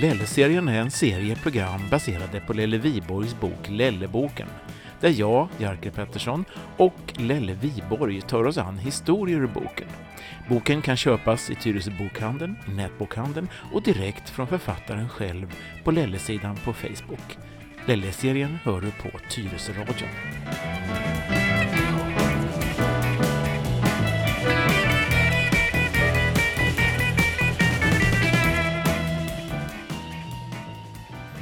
Lelle-serien är en serie program baserade på Lelle Viborgs bok Lelleboken, där jag, Jerker Pettersson, och Lelle Viborg tar oss an historier ur boken. Boken kan köpas i Tyresö bokhandeln, i nätbokhandeln och direkt från författaren själv på Lelle-sidan på Facebook. Lelle-serien hör du på Tyresö-radion.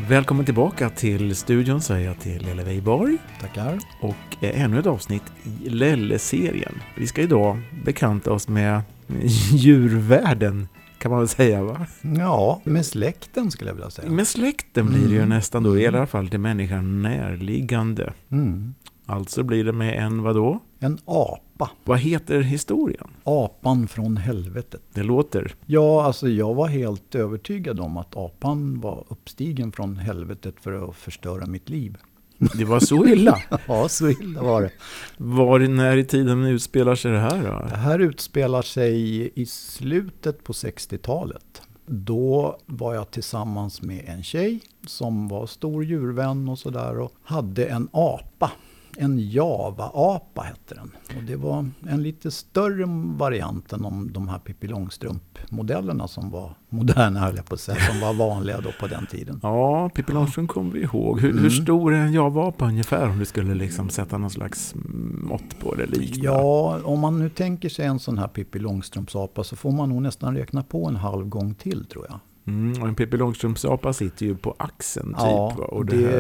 Välkommen tillbaka till studion säger jag till Lelle Weiborg. Tackar. Och eh, ännu ett avsnitt i Lelle-serien. Vi ska idag bekanta oss med djurvärlden kan man väl säga va? Ja, med släkten skulle jag vilja säga. Med släkten blir det ju Mm. nästan då, i alla fall till människan närliggande. Mm. Alltså blir det med en vadå? En apa. Vad heter historien? Apan från helvetet. Det låter... Ja, alltså jag var helt övertygad om att apan var uppstigen från helvetet för att förstöra mitt liv. Det var så illa. Ja, så illa var det. Var när i tiden utspelar sig det här då? Det här utspelar sig i slutet på 60-talet. Då var jag tillsammans med en tjej som var stor djurvän och sådär och hade en apa. En Java-apa hette den. Och det var en lite större variant än de, de här Pippi Långstrump-modellerna som var moderna, höll jag på att säga, som var vanliga då på den tiden. Ja, Pippi Långstrump kommer vi ihåg. Hur, hur Mm. stor är en java-apa ungefär om du skulle liksom sätta någon slags mått på det liknande? Ja, om man nu tänker sig en sån här Pippi Långstrumps-apa så får man nog nästan räkna på en halv gång till tror jag. Mm, och en Pippi Långstrumps-apa sitter ju på axeln typ. Ja, va? Och det, det- här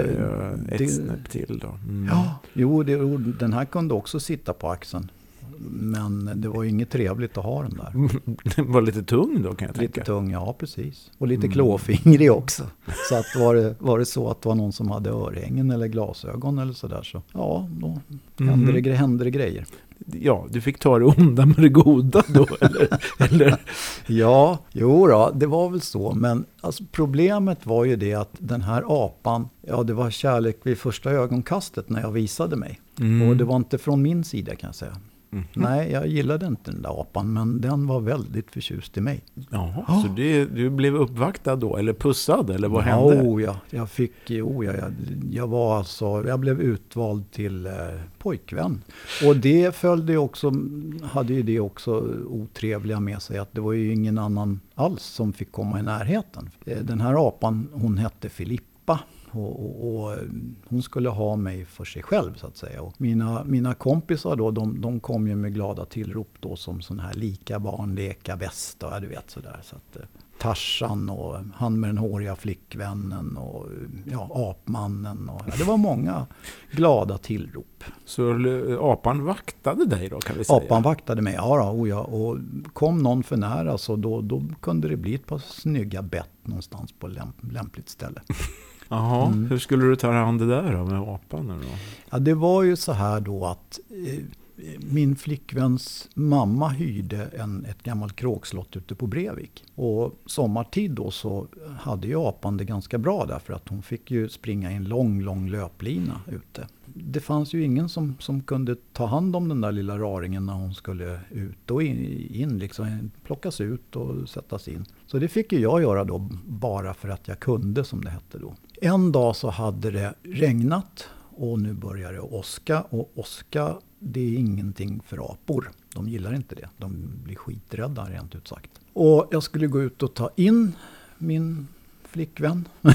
är ett det- snäpp till då. Mm. Ja, jo, det, den här kunde också sitta på axeln. Men det var ju inget trevligt att ha den där. Den var lite tung då kan jag Lite tänka. tung, ja precis. Och lite Mm. klåfingrig också. Så att var, det, var det så att det var någon som hade örhängen eller glasögon eller sådär så ja, då hände, Mhm. det, hände det grejer. Ja, du fick ta det onda med det goda då eller? eller? Ja, jo då, det var väl så. Men alltså, problemet var ju det att den här apan, ja det var kärlek vid första ögonkastet när jag visade mig. Mm. Och det var inte från min sida kan jag säga. Mhm. Nej, jag gillade inte den där apan, men den var väldigt förtjust i mig. Jaha, Ja. så det, du blev uppvaktad då, eller pussad, eller vad hände? Oh, ja, jag fick, oh, ja, jag, jag var alltså, jag blev utvald till eh, pojkvän. Och det följde också, hade ju det också otrevliga med sig att det var ju ingen annan alls som fick komma i närheten. Eh, Den här apan, hon hette Filippa. Och, och, och eh, hon skulle ha mig för sig själv så att säga. Och mina, mina kompisar då, de, de kom ju med glada tillrop då som sån här lika barn leka bäst och ja, du vet sådär. Så att, eh, Tarzan och han med den håriga flickvännen och ja, apmannen. Och, ja, det var många glada tillrop. Så eh, apan vaktade dig då kan vi säga? Apan vaktade mig, ja, då, ja och kom någon för nära så då, då kunde det bli ett par snygga bett någonstans på lämp, lämpligt ställe. Jaha, Mm. hur skulle du ta hand det där då med apan nu då? Ja, det var ju så här då att eh, min flickväns mamma hyrde en, ett gammalt kråkslott ute på Brevik. Och sommartid då så hade ju apan det ganska bra därför att hon fick ju springa i en lång, lång löplina ute. Det fanns ju ingen som, som kunde ta hand om den där lilla raringen när hon skulle ut och in, in liksom, plockas ut och sättas in. Så det fick ju jag göra då bara för att jag kunde som det hette då. En dag så hade det regnat och nu började det åska. Och åska, det är ingenting för apor. De gillar inte det. De blir skiträdda rent ut sagt. Och jag skulle gå ut och ta in min flickvän.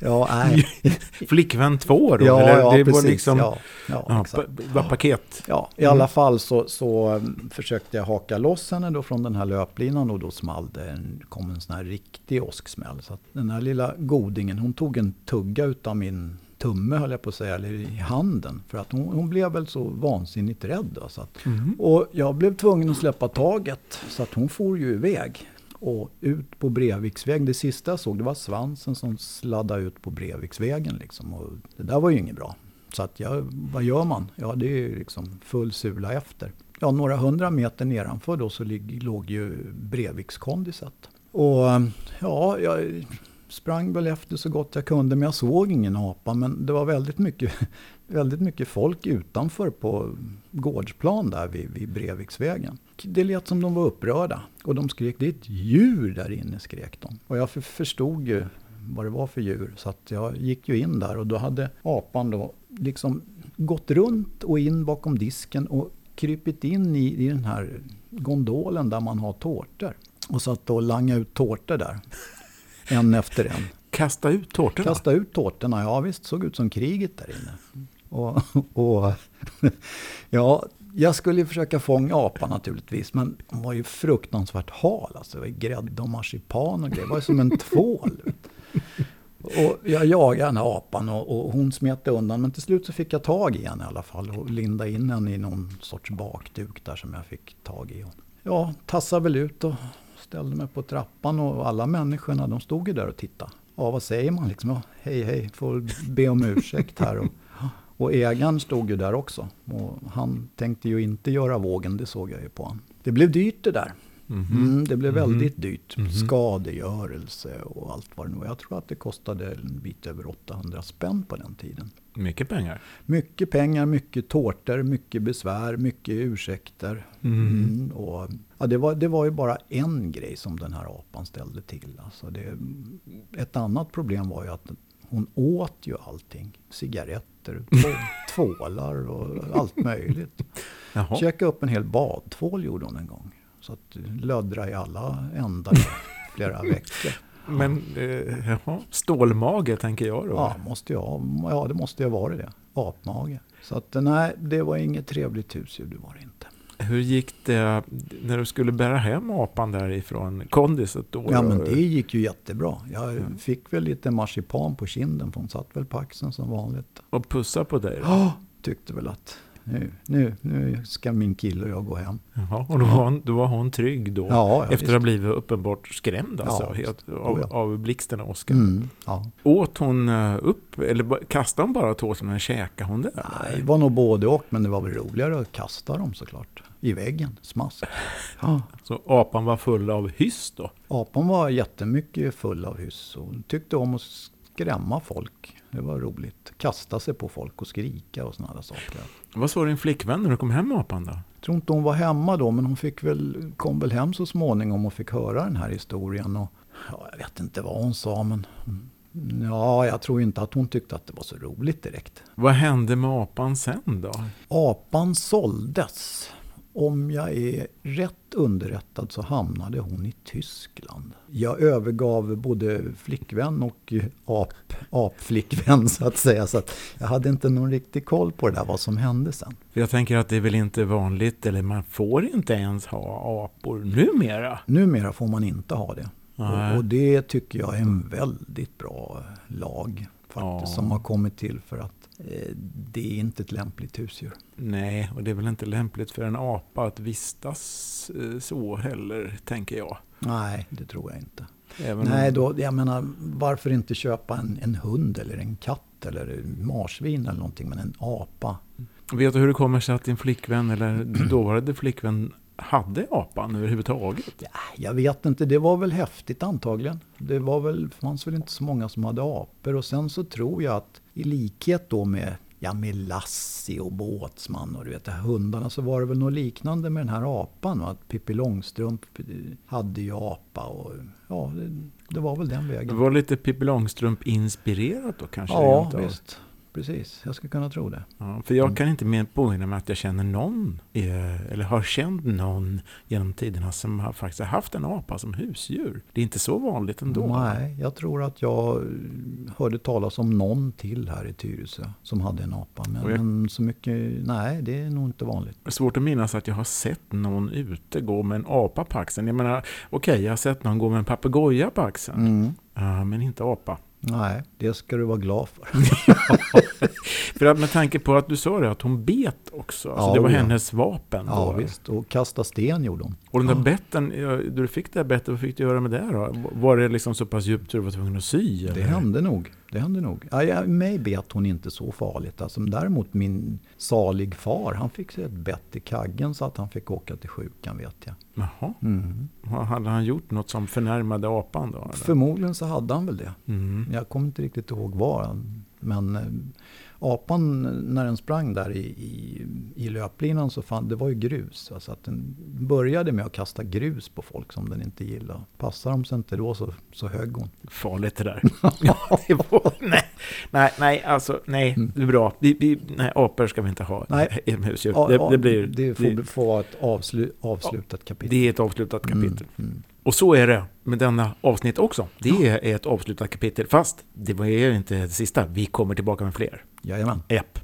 ja, nej. Flickvän två då? Ja, eller? ja, det precis. var liksom ja, ja, ja, exakt. var paket. Ja, i Mm. alla fall så, så um, försökte jag haka loss henne då från den här löplinan och då small det en, kom en sån här riktig åsksmäll. Så den här lilla godingen, hon tog en tugga utav min tumme höll jag på att säga, eller i handen. För att hon, hon blev väl så vansinnigt rädd. Då, så att, Mhm. och jag blev tvungen att släppa taget så att hon for ju iväg. Och ut på Breviksvägen, det sista jag såg det var svansen som sladdade ut på Breviksvägen. Liksom. Och det där var ju inget bra. Så att jag, vad gör man? Ja, det är ju liksom full sula efter. Ja, några hundra meter nedanför då så lig, låg ju Brevikskondiset. Och ja, jag sprang väl efter så gott jag kunde, men jag såg ingen apa. Men det var väldigt mycket, väldigt mycket folk utanför på gårdsplan där vid, vid Breviksvägen. Det lät som de var upprörda. Och de skrek, det är ett djur där inne, skrek de. Och jag förstod ju vad det var för djur. Så att jag gick ju in där och då hade apan då liksom gått runt och in bakom disken och krypit in i, i den här gondolen där man har tårtor. Och satt och langade ut tårtor där. En efter en. Kasta ut tårtorna? Kasta ut tårtorna, ja visst. Såg ut som kriget där inne. Och, och ja, jag skulle försöka fånga apan naturligtvis. Men hon var ju fruktansvärt hal. Alltså, det var grädde och marsipan och grejer. Det var ju som en tvål. Och jag jagade den här apan och, och hon smet undan. Men till slut så fick jag tag i henne i alla fall. Och linda in henne i någon sorts bakduk där som jag fick tag i. Ja, tassade väl ut och ställde mig på trappan. Och alla människorna de stod ju där och tittade. Ja, vad säger man liksom? Ja, hej, hej, får be om ursäkt här. Och, och ägaren stod ju där också. Och han tänkte ju inte göra vågen, det såg jag ju på honom. Det blev dyrt det där. Mm -hmm. mm, det blev väldigt dyrt. Mm -hmm. Skadegörelse och allt vad det nu var. Jag tror att det kostade en bit över 800 spänn på den tiden. Mycket pengar. Mycket pengar, mycket tårtor, mycket besvär, mycket ursäkter. Mm. och, ja, det, var, det var ju bara en grej som den här apan ställde till. Alltså det, ett annat problem var ju att hon åt ju allting. Cigaretter, tvålar och allt möjligt. Käka upp en hel badtvål gjorde hon en gång. Så att löddra i alla ändar flera veckor. Men eh, stålmage tänker jag då? Ja, måste jag, ja, det måste ju vara det. Apmage. Så att nej, det var inget trevligt husdjur, det var det inte. Hur gick det när du skulle bära hem apan därifrån kondiset då? Ja, men det gick ju jättebra. Jag mm. fick väl lite marsipan på kinden, för hon satt väl på axeln som vanligt. Och pussa på dig? Ja, tyckte väl att nu, nu, nu ska min kille och jag gå hem. Jaha, och då var, hon, då var hon trygg då? Ja, efter att ha blivit uppenbart skrämd alltså, ja, helt, av, ja. av blixten och Oskar? Mm, ja. Åt hon eh, upp, eller kastade hon bara tårtorna, eller käkade hon det? Nej, det var nog både och, men det var väl roligare att kasta dem såklart. I väggen, smask. Ja. Så apan var full av hyss då? Apan var jättemycket full av hyss och tyckte om att skrämma folk. Det var roligt. Kasta sig på folk och skrika och sådana saker. Vad sa din flickvän när du kom hem med apan då? Jag tror inte hon var hemma då, men hon fick väl, kom väl hem så småningom och fick höra den här historien. Och, ja, jag vet inte vad hon sa, men ja, jag tror inte att hon tyckte att det var så roligt direkt. Vad hände med apan sen då? Apan såldes om jag är rätt underrättad så hamnade hon i Tyskland. Jag övergav både flickvän och ap, apflickvän så att säga. Så att jag hade inte någon riktig koll på det där vad som hände sen. jag tänker att det är väl inte vanligt, eller man får inte ens ha apor numera? Numera får man inte ha det. Och, och, det tycker jag är en väldigt bra lag faktiskt, ja. som har kommit till för att Eh, det är inte ett lämpligt husdjur. Nej, och det är väl inte lämpligt för en apa att vistas eh, så heller, tänker jag. Nej, det tror jag inte. Även Nej, då, jag menar, varför inte köpa en, en hund eller en katt eller marsvin eller någonting, men en apa. Vet du hur det kommer sig att din flickvän eller dåvarande flickvän hade apan överhuvudtaget? Ja, jag vet inte, det var väl häftigt antagligen. Det var väl, fanns väl inte så många som hade apor och sen så tror jag att i likhet då med, ja, med Lassie och Båtsman och du vet, hundarna så var det väl något liknande med den här apan. Va? Att Pippi Långstrump hade ju apa och ja, det, det var väl den vägen. Det var lite Pippi Långstrump inspirerat då kanske? Ja, visst precis. Jag skulle kunna tro det. Ja, för jag mm. kan inte mer påminna mig att jag känner någon, eller har känt någon genom tiderna som har faktiskt haft en apa som husdjur. Det är inte så vanligt ändå. Nej, jag tror att jag hörde talas om någon till här i Tyresö som hade en apa. Men, jag, men så mycket, nej, det är nog inte vanligt. Det är svårt att minnas att jag har sett någon ute gå med en apa på axeln. Jag menar, okej, okay, jag har sett någon gå med en papegoja på axeln. Mm. Men inte apa. Nej, det ska du vara glad för. för att med tanke på att du sa det, att hon bet också. Alltså ja, det var ja. hennes vapen. Ja, då. visst. Och kasta sten gjorde hon. Och den där ja. betten, du fick det här bettet, vad fick du göra med det då? Var det liksom så pass djupt att du var tvungen att sy? Det hände nog. Det händer nog. Ja, mig bet hon inte så farligt. Alltså, däremot min salig far, han fick sig ett bett i kaggen så att han fick åka till sjukan vet jag. Jaha. Mm. Hade han gjort något som förnärmade apan då? Eller? Förmodligen så hade han väl det. Mm. Jag kommer inte riktigt ihåg var. Men eh, apan, när den sprang där i, i, i löplinan så fann det var ju grus. Alltså att den började med att kasta grus på folk som den inte gillade. Passar de sig inte då så, så högg hon. Farligt det där. det var, nej, nej, nej, alltså nej, det är bra. Vi, vi, nej, apor ska vi inte ha Nej. i husdjur. Ja, Det, det, blir, det får, det, får vara ett avslu, avslutat kapitel. det är ett avslutat kapitel. Mm, mm. Och så är det med denna avsnitt också. Det är ett avslutat kapitel, fast det var ju inte det sista. Vi kommer tillbaka med fler. Jajamän. Japp.